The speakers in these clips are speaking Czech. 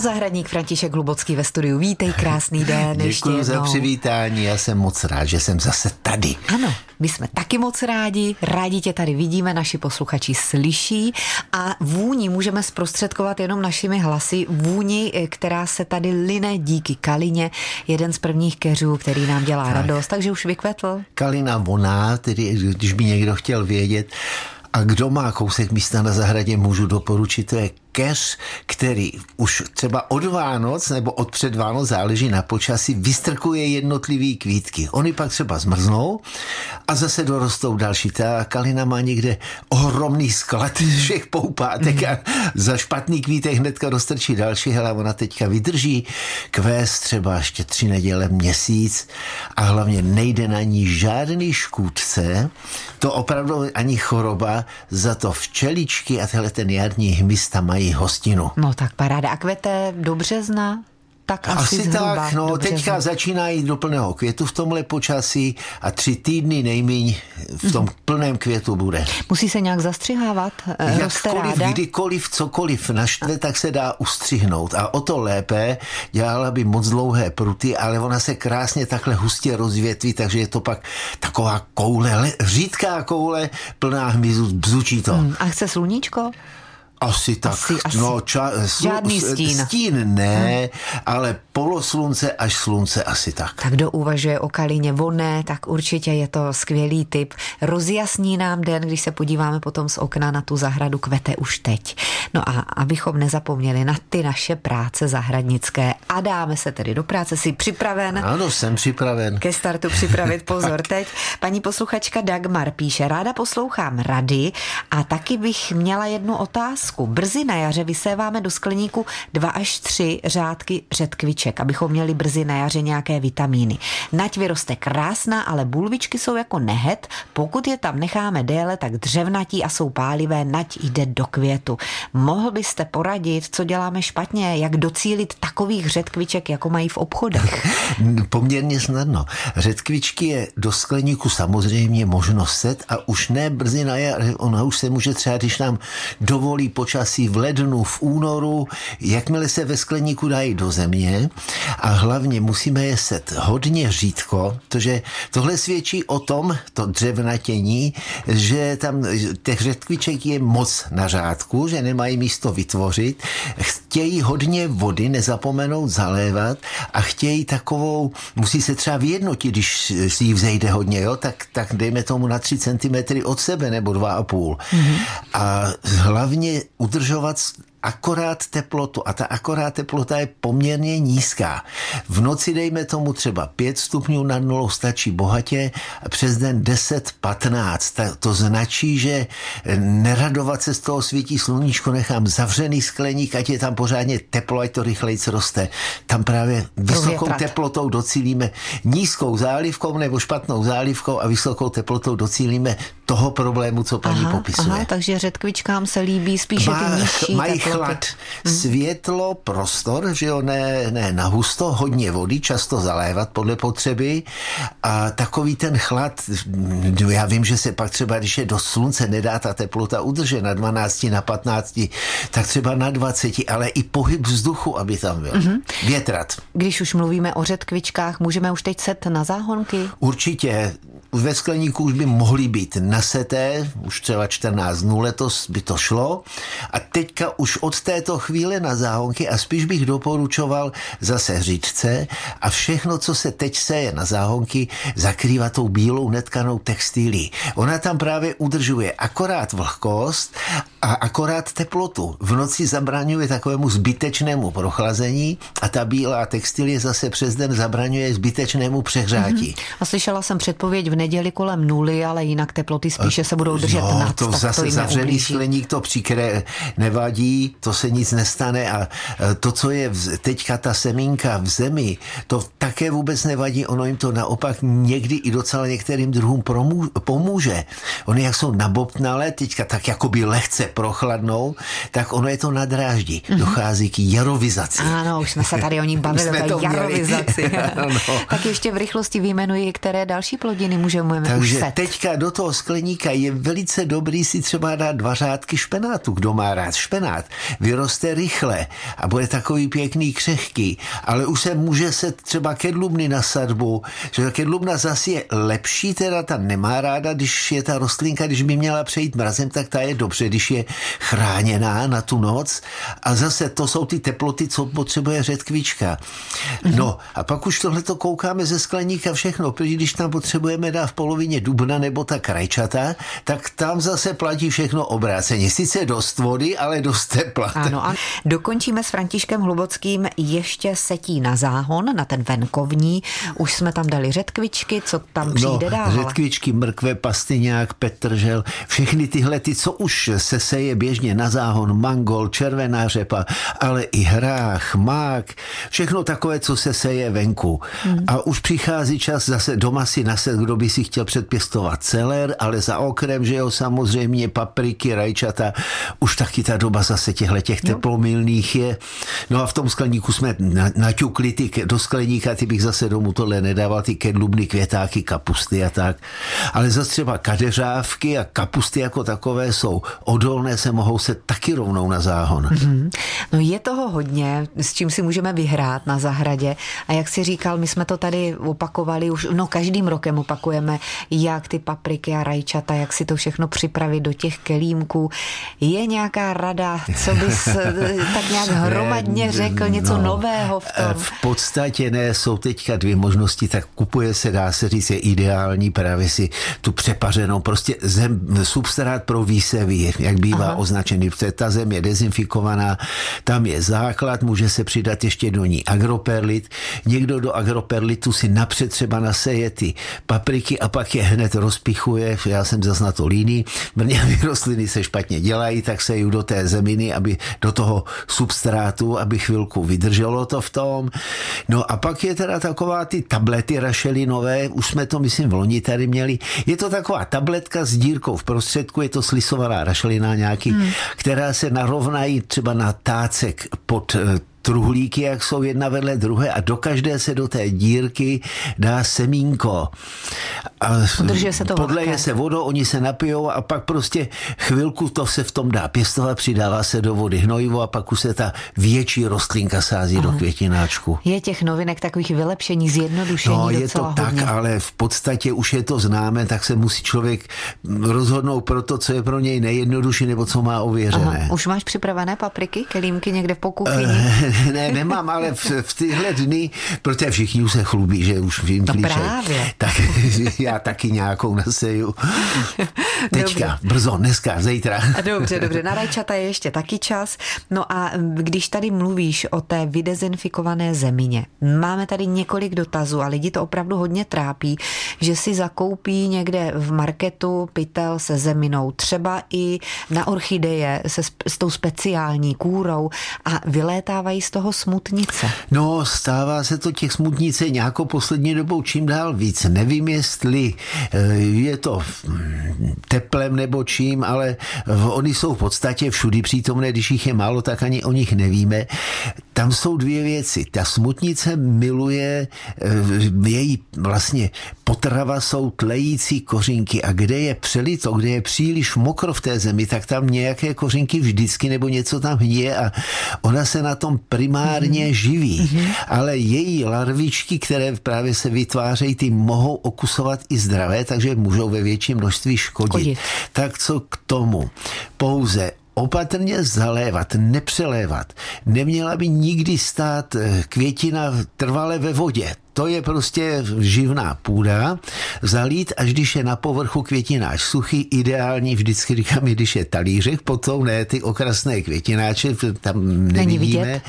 Zahradník František Hlubocký ve studiu. Vítej, krásný den. Děkuji za přivítání, já jsem moc rád, že jsem zase tady. Ano, my jsme taky moc rádi, rádi tě tady vidíme, naši posluchači slyší a vůni můžeme zprostředkovat jenom našimi hlasy. Vůni, eh, která se tady line díky Kalině, jeden z prvních keřů, který nám dělá tak. radost, takže už vykvetl. Kalina voná, tedy když by někdo chtěl vědět, a kdo má kousek místa na zahradě, můžu doporučit, to je keř, který už třeba od Vánoc nebo od před Vánoc, záleží na počasí, vystrkuje jednotlivý kvítky. Oni pak třeba zmrznou a zase dorostou další. Ta kalina má někde ohromný sklad všech poupátek a za špatný kvítek hnedka dostrčí další, hele, ona teďka vydrží kvést třeba ještě tři neděle, měsíc a hlavně nejde na ní žádný škůdce, to opravdu ani choroba, za to včeličky a tenhle ten jarní hmyz tam mají hostinu. No tak paráda. A kvete do března? tak asi, asi zhruba, tak, no dobře, teďka začíná jít do plného květu v tomhle počasí a tři týdny nejmíň v tom mm. plném květu bude. Musí se nějak zastřihávat? Eh, Jakkoliv, kdykoliv, cokoliv naštve, tak se dá ustřihnout a o to lépe dělala by moc dlouhé pruty, ale ona se krásně takhle hustě rozvětví, takže je to pak taková koule, řídká koule plná hmyzu, bzučí to. Hmm, a chce sluníčko? Asi tak, asi, asi. no ča, slu, Žádný stín. Stín ne, hmm. ale poloslunce až slunce asi tak. Tak kdo uvažuje o kalině vonné, tak určitě je to skvělý tip. Rozjasní nám den, když se podíváme potom z okna na tu zahradu, kvete už teď. No a abychom nezapomněli na ty naše práce zahradnické a dáme se tedy do práce. Jsi připraven? Ano, jsem připraven. Ke startu připravit pozor teď. Paní posluchačka Dagmar píše, ráda poslouchám rady a taky bych měla jednu otázku otázku. Brzy na jaře vyséváme do skleníku dva až tři řádky řetkviček, abychom měli brzy na jaře nějaké vitamíny. Nať vyroste krásná, ale bulvičky jsou jako nehet. Pokud je tam necháme déle, tak dřevnatí a jsou pálivé, nať jde do květu. Mohl byste poradit, co děláme špatně, jak docílit takových řetkviček, jako mají v obchodech? Poměrně snadno. Řetkvičky je do skleníku samozřejmě možnost set a už ne brzy na jaře, ona už se může třeba, když nám dovolí počasí v lednu, v únoru, jakmile se ve skleníku dají do země. A hlavně musíme je set hodně řídko, protože tohle svědčí o tom, to dřevnatění, že tam těch řetkviček je moc na řádku, že nemají místo vytvořit, chtějí hodně vody, nezapomenout zalévat a chtějí takovou, musí se třeba vyjednotit, když si jí vzejde hodně, jo, tak, tak dejme tomu na 3 cm od sebe nebo 2,5. Mm-hmm. A hlavně udržovat akorát teplotu a ta akorát teplota je poměrně nízká. V noci dejme tomu třeba 5 stupňů nad nulou stačí bohatě, přes den 10-15. To značí, že neradovat se z toho svítí sluníčko, nechám zavřený skleník, ať je tam pořádně teplo, ať to rychleji roste. Tam právě vysokou teplotou docílíme nízkou zálivkou nebo špatnou zálivkou a vysokou teplotou docílíme toho problému, co paní aha, popisuje. Aha, takže řetkvičkám se líbí spíše Má, ty nižší Mají chlad, hmm. světlo, prostor, že jo, ne, ne na husto, hodně vody, často zalévat podle potřeby a takový ten chlad, no já vím, že se pak třeba, když je do slunce, nedá ta teplota udržet na 12, na 15, tak třeba na 20, ale i pohyb vzduchu, aby tam byl. Mm-hmm. Větrat. Když už mluvíme o řetkvičkách, můžeme už teď set na záhonky? Určitě ve skleníku už by mohly být naseté, už třeba 14 dnů letos by to šlo. A teďka už od této chvíle na záhonky a spíš bych doporučoval zase řídce a všechno, co se teď seje na záhonky, zakrývá tou bílou netkanou textilí. Ona tam právě udržuje akorát vlhkost a akorát teplotu. V noci zabraňuje takovému zbytečnému prochlazení a ta bílá textilie zase přes den zabraňuje zbytečnému přehřátí. Mm-hmm. A slyšela jsem předpověď v neděli kolem nuly, ale jinak teploty spíše se budou držet no, nad. To zase to zavřený skleník to příkré nevadí, to se nic nestane a e, to, co je teďka ta semínka v zemi, to také vůbec nevadí, ono jim to naopak někdy i docela některým druhům pomůže. Oni jak jsou nabobtnalé, teďka tak jakoby lehce prochladnou, tak ono je to na dráždi. Mm-hmm. Dochází k jarovizaci. Ano, už jsme se tady o ní bavili, o jarovizaci. tak ještě v rychlosti vyjmenuji, které další plodiny můžeme Takže už set. teďka do toho skleníka je velice dobrý si třeba dát dva řádky špenátu. Kdo má rád špenát, vyroste rychle a bude takový pěkný křehký, ale už se může se třeba kedlubny na sadbu, že kedlubna zase je lepší, teda ta nemá ráda, když je ta rostlinka, když by měla přejít mrazem, tak ta je dobře, když je chráněná na tu noc a zase to jsou ty teploty, co potřebuje řetkvička. No a pak už tohle to koukáme ze skleníka všechno, protože když tam potřebujeme dát v polovině dubna nebo ta krajčata, tak tam zase platí všechno obráceně. Sice dost vody, ale dost tepla. Ano a dokončíme s Františkem Hlubockým ještě setí na záhon, na ten venkovní. Už jsme tam dali řetkvičky, co tam přijde no, dál? Řetkvičky, mrkve, pastyňák, petržel, všechny tyhle, ty, co už se seje běžně na záhon, mangol, červená řepa, ale i hrách, mák, všechno takové, co se seje venku. Hmm. A už přichází čas zase doma si naset, kdo by si chtěl předpěstovat celer, ale za okrem, že jo, samozřejmě papriky, rajčata, už taky ta doba zase těchto těch teplomilných je. No a v tom skleníku jsme naťukli ty do skleníka, ty bych zase domů tohle nedával, ty kedlubny, květáky, kapusty a tak. Ale zase třeba kadeřávky a kapusty jako takové jsou odolné, se mohou se taky rovnou na záhon. Mm-hmm. No je toho hodně, s čím si můžeme vyhrát na zahradě. A jak si říkal, my jsme to tady opakovali už, no každým rokem opakujeme, jak ty papriky a rajčata, jak si to všechno připravit do těch kelímků. Je nějaká rada, co bys tak nějak hromadně řekl, něco no, nového v tom? V podstatě ne, jsou teďka dvě možnosti, tak kupuje se, dá se říct, je ideální právě si tu přepařenou, prostě zem, substrát pro výsevy, jak bývá Aha. označený, protože ta zem je dezinfikovaná, tam je základ, může se přidat ještě do ní agroperlit, někdo do agroperlitu si napřed třeba naseje ty papriky a pak je hned rozpichuje, já jsem zase na to líný, brněvý rostliny se špatně dělají, tak se jdu do té zeminy, aby do toho substrátu, aby chvilku vydrželo to v tom. No a pak je teda taková ty tablety rašelinové, už jsme to myslím v loni tady měli. Je to taková tabletka s dírkou v prostředku, je to slisovaná rašelina nějaký, hmm. která se narovnají třeba na tácek pod eh, truhlíky, jak jsou jedna vedle druhé a do každé se do té dírky dá semínko. A Udržuje se to podleje vlhké. se vodou, oni se napijou a pak prostě chvilku to se v tom dá pěstovat, přidává se do vody hnojivo a pak už se ta větší rostlinka sází Aha. do květináčku. Je těch novinek takových vylepšení, zjednodušení No je to hodně. tak, ale v podstatě už je to známe, tak se musí člověk rozhodnout pro to, co je pro něj nejjednodušší nebo co má ověřené. Aha. Už máš připravené papriky, kelímky někde v pokuchyni? ne, nemám, ale v, v tyhle dny, protože všichni už se chlubí, že už vím no klíče, právě. tak já taky nějakou naseju. Teďka, dobře. brzo, dneska, zítra. Dobře, dobře, na rajčata je ještě taky čas. No a když tady mluvíš o té vydezinfikované zemině, máme tady několik dotazů a lidi to opravdu hodně trápí, že si zakoupí někde v marketu pytel se zeminou, třeba i na orchideje se, s tou speciální kůrou a vylétávají z toho smutnice. No, stává se to těch smutnice nějakou poslední dobou čím dál víc. Nevím, jestli eh, je to teplem nebo čím, ale oni jsou v podstatě všudy přítomné, když jich je málo, tak ani o nich nevíme. Tam jsou dvě věci. Ta smutnice miluje, eh, její vlastně potrava jsou tlející kořinky a kde je přelito, kde je příliš mokro v té zemi, tak tam nějaké kořinky vždycky nebo něco tam hníje a ona se na tom primárně mm-hmm. živí. Mm-hmm. Ale její larvičky, které právě se vytvářejí, ty mohou okusovat i zdravé, takže můžou ve větším množství škodit. škodit. Tak co k tomu? Pouze opatrně zalévat, nepřelévat. Neměla by nikdy stát eh, květina trvale ve vodě to je prostě živná půda, zalít, až když je na povrchu květináč suchý, ideální vždycky říkám, když je talířek, potom ne ty okrasné květináče, tam nevidíme.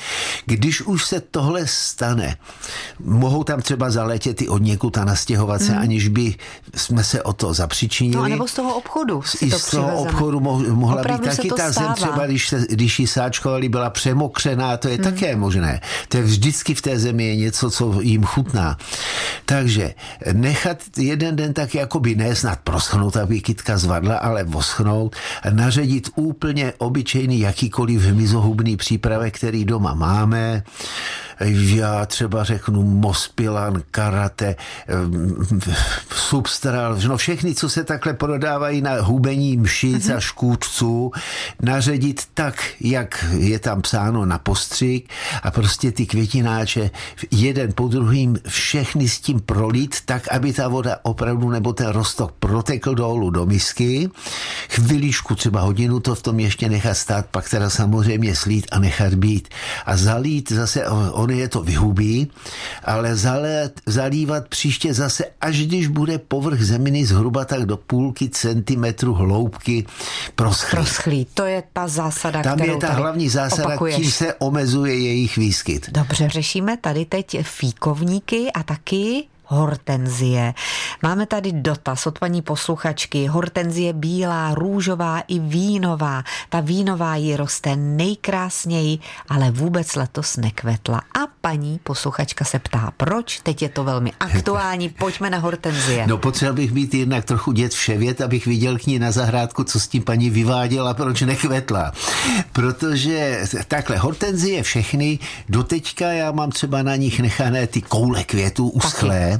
Když už se tohle stane, mohou tam třeba zalétět i od někud a nastěhovat se, mm. aniž by jsme se o to zapřičinili. No, nebo z toho obchodu si I to z toho přivezeme. obchodu mo- mohla Opravdu být taky ta zem, třeba když, se, když ji sáčkovali, byla přemokřená, to je mm. také možné. To je vždycky v té zemi je něco, co jim chutná chutná. Takže nechat jeden den tak jakoby ne snad proschnout, aby kytka zvadla, ale voschnout, naředit úplně obyčejný jakýkoliv hmyzohubný přípravek, který doma máme, já třeba řeknu Mospilan, karate, substral, no všechny, co se takhle prodávají na hubení mšic a škůdců, naředit tak, jak je tam psáno na postřik a prostě ty květináče jeden po druhým všechny s tím prolít tak, aby ta voda opravdu nebo ten rostok protekl dolů do misky. Chviličku, třeba hodinu to v tom ještě nechat stát, pak teda samozřejmě slít a nechat být. A zalít zase, on je to vyhubí, ale zalét, zalívat příště zase, až když bude povrch zeminy zhruba tak do půlky centimetru hloubky proschlý. Proschlý, to je ta zásada, Tam kterou je ta hlavní zásada, opakuješ. tím se omezuje jejich výskyt. Dobře, řešíme tady teď fíkovníky a taky hortenzie. Máme tady dotaz od paní posluchačky. Hortenzie bílá, růžová i vínová. Ta vínová ji roste nejkrásněji, ale vůbec letos nekvetla. A paní posluchačka se ptá, proč? Teď je to velmi aktuální. Pojďme na hortenzie. No potřeba bych být jednak trochu dět vševět, abych viděl k ní na zahrádku, co s tím paní vyváděla, proč nekvetla. Protože takhle, hortenzie všechny, doteďka já mám třeba na nich nechané ty koule květů uschlé,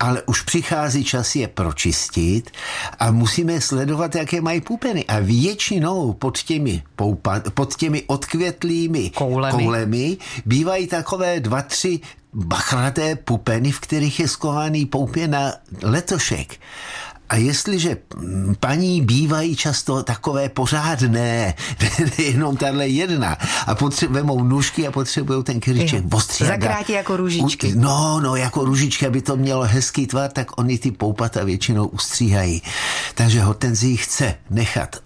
ale už přichází čas je pročistit a musíme sledovat, jaké mají pupeny. A většinou pod těmi, poupa, pod těmi odkvětlými koulemi. koulemi bývají takové dva, tři bachraté pupeny, v kterých je skovaný poupě na letošek. A jestliže paní bývají často takové pořádné, jenom tahle jedna, a potřebují nůžky a potřebují ten kryček ostříhat. Zakrátí jako růžičky. No, no, jako růžičky, aby to mělo hezký tvar, tak oni ty poupata většinou ustříhají. Takže hortenzii chce nechat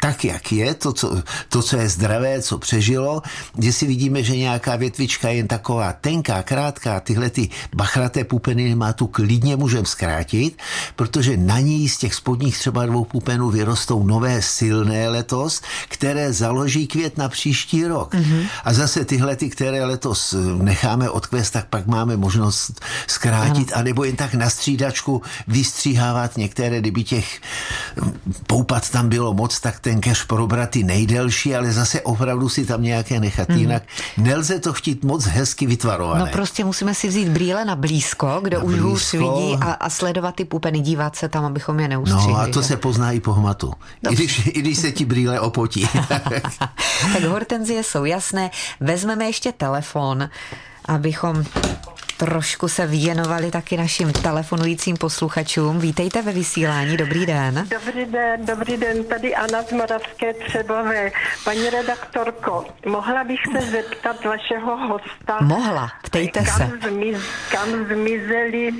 tak, jak je, to co, to, co je zdravé, co přežilo, kde si vidíme, že nějaká větvička je jen taková tenká, krátká, tyhle ty bachraté pupeny má tu klidně můžeme zkrátit, protože na ní z těch spodních třeba dvou pupenů vyrostou nové silné letos, které založí květ na příští rok. Mm-hmm. A zase tyhle, ty, které letos necháme odkvést, tak pak máme možnost zkrátit, mm. anebo jen tak na střídačku vystříhávat některé, kdyby těch poupat tam bylo moc, tak ten keř probrat ty nejdelší, ale zase opravdu si tam nějaké nechat. Hmm. Jinak nelze to chtít moc hezky vytvarované. No prostě musíme si vzít brýle na blízko, kde na už blízko. hůř vidí a, a sledovat ty pupeny, dívat se tam, abychom je neustřihli. No a to že? se pozná i po hmatu. I když, I když se ti brýle opotí. tak hortenzie jsou jasné. Vezmeme ještě telefon, abychom trošku se věnovali taky našim telefonujícím posluchačům. Vítejte ve vysílání, dobrý den. Dobrý den, dobrý den, tady Anna z Moravské Třebové. Paní redaktorko, mohla bych se zeptat vašeho hosta? Mohla, ptejte kam se. Zmiz, kam zmizeli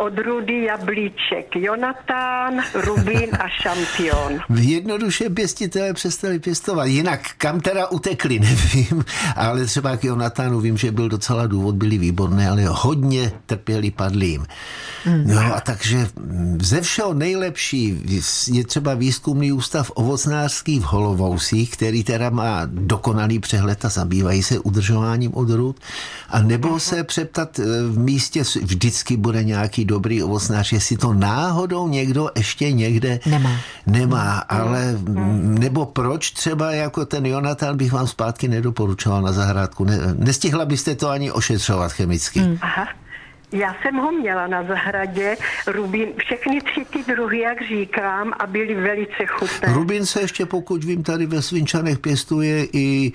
odrůdy jablíček? Jonatán, Rubín a Šampion. Jednoduše pěstitelé přestali pěstovat. Jinak kam teda utekli, nevím, ale třeba k Jonatánu vím, že byl docela důvod, byli výborné, ale ho hodně trpěli padlým. Hmm. No a takže ze všeho nejlepší je třeba výzkumný ústav ovocnářský v Holovousích, který teda má dokonalý přehled a zabývají se udržováním odrůd. A nebo mhm. se přeptat e, v místě, vždycky bude nějaký dobrý ovocnář, jestli to náhodou někdo ještě někde nemá. Nemá, mhm. ale mhm. nebo proč třeba jako ten Jonathan bych vám zpátky nedoporučoval na zahrádku. Ne, nestihla byste to ani ošetřovat chemicky. Hmm. Aha. Já jsem ho měla na zahradě, rubín, všechny tři ty druhy, jak říkám, a byly velice chutné. Rubín se ještě, pokud vím, tady ve Svinčanech pěstuje i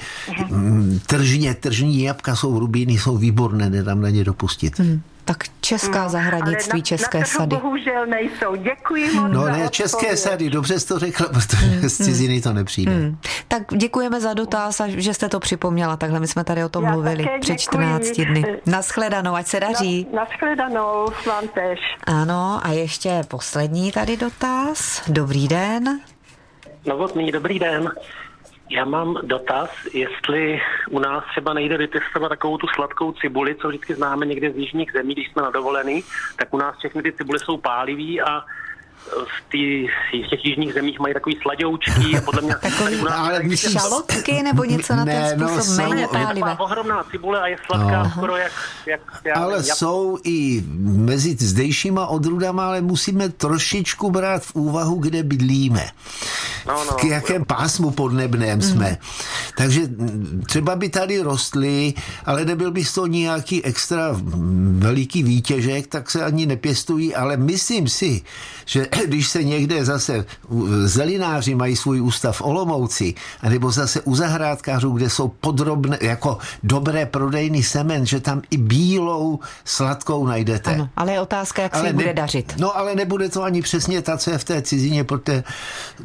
mm, tržně, tržní jabka jsou rubíny, jsou výborné, nedám na ně dopustit. Hmm tak česká no, zahradnictví, na, české na sady. bohužel nejsou. Děkuji moc No ne, české sady, dobře jsi to řekla, protože hmm. z ciziny to nepřijde. Hmm. Tak děkujeme za dotaz a že jste to připomněla. Takhle my jsme tady o tom Já mluvili před 14 dny. Naschledanou, ať se daří. Na, naschledanou, vám tež. Ano, a ještě poslední tady dotaz. Dobrý den. Novotný, dobrý den. Já mám dotaz, jestli u nás třeba nejde vytestovat takovou tu sladkou cibuli, co vždycky známe někde z jižních zemí, když jsme na dovolený, tak u nás všechny ty cibuly jsou pálivý a v, tý, v těch jižních zemích mají takový sladoučký a podle mě... Takový ale myslím, šalotky nebo něco na ten no, způsob, no, méně pálivé. Je ohromná cibule a je sladká no. skoro jak... jak já, ale jak... jsou i mezi zdejšíma odrůdama, ale musíme trošičku brát v úvahu, kde bydlíme. No, no, k jakém pásmu podnebném jsme. Mm. Takže třeba by tady rostly, ale nebyl by to nějaký extra veliký výtěžek, tak se ani nepěstují, ale myslím si, že když se někde zase zelináři mají svůj ústav v Olomouci, anebo zase u zahrádkářů, kde jsou podrobné, jako dobré prodejný semen, že tam i bílou sladkou najdete. Ano, ale je otázka, jak ale se bude dařit. No ale nebude to ani přesně ta, co je v té cizině, protože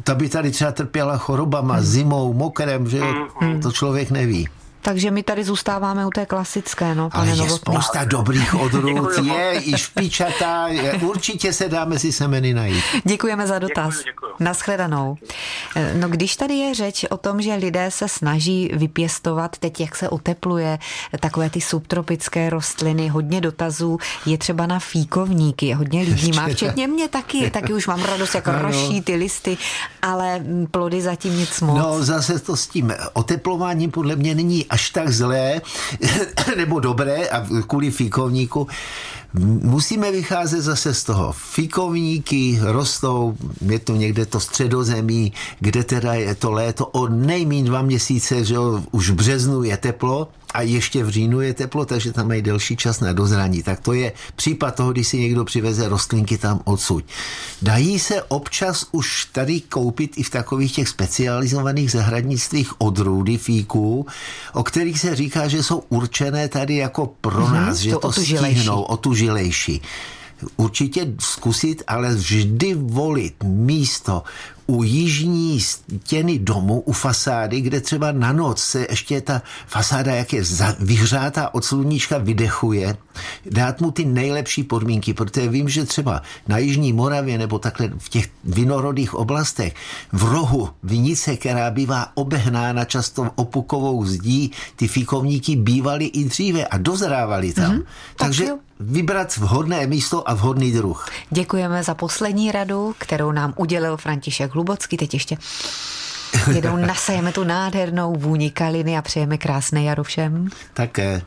ta by tady třeba trpěla chorobama, hmm. zimou, mokrem, že hmm. to člověk neví. Takže my tady zůstáváme u té klasické, no, pane Ale je spousta dobrých odrůd, je i špičatá, je, určitě se dá mezi semeny najít. Děkujeme za dotaz. Děkuji, děkuji. Naschledanou. Eh, no když tady je řeč o tom, že lidé se snaží vypěstovat, teď jak se otepluje, takové ty subtropické rostliny, hodně dotazů je třeba na fíkovníky, hodně lidí má, včetně mě taky, taky už mám radost, jako ano. roší ty listy, ale plody zatím nic moc. No zase to s tím oteplováním podle mě není až tak zlé nebo dobré a kvůli fíkovníku musíme vycházet zase z toho. Fíkovníky rostou, je to někde to středozemí, kde teda je to léto o nejméně dva měsíce, že jo, už v březnu je teplo, a ještě v říjnu je teplo, takže tam mají delší čas na dozraní. Tak to je případ toho, když si někdo přiveze rostlinky tam odsud. Dají se občas už tady koupit i v takových těch specializovaných zahradnictvích odrůdy fíků, o kterých se říká, že jsou určené tady jako pro mhm, nás, že to, to stihnou, otužilejší určitě zkusit, ale vždy volit místo u jižní stěny domu, u fasády, kde třeba na noc se ještě ta fasáda, jak je vyhřátá od sluníčka, vydechuje, dát mu ty nejlepší podmínky, protože vím, že třeba na Jižní Moravě nebo takhle v těch vinorodých oblastech v rohu vinice, která bývá obehnána často opukovou zdí, ty fikovníky bývaly i dříve a dozrávali tam. Mm-hmm. Takže tak vybrat vhodné místo a vhodný druh. Děkujeme za poslední radu, kterou nám udělil František Hlubocký. Teď ještě jednou nasajeme tu nádhernou vůni kaliny a přejeme krásné jaro všem. Také.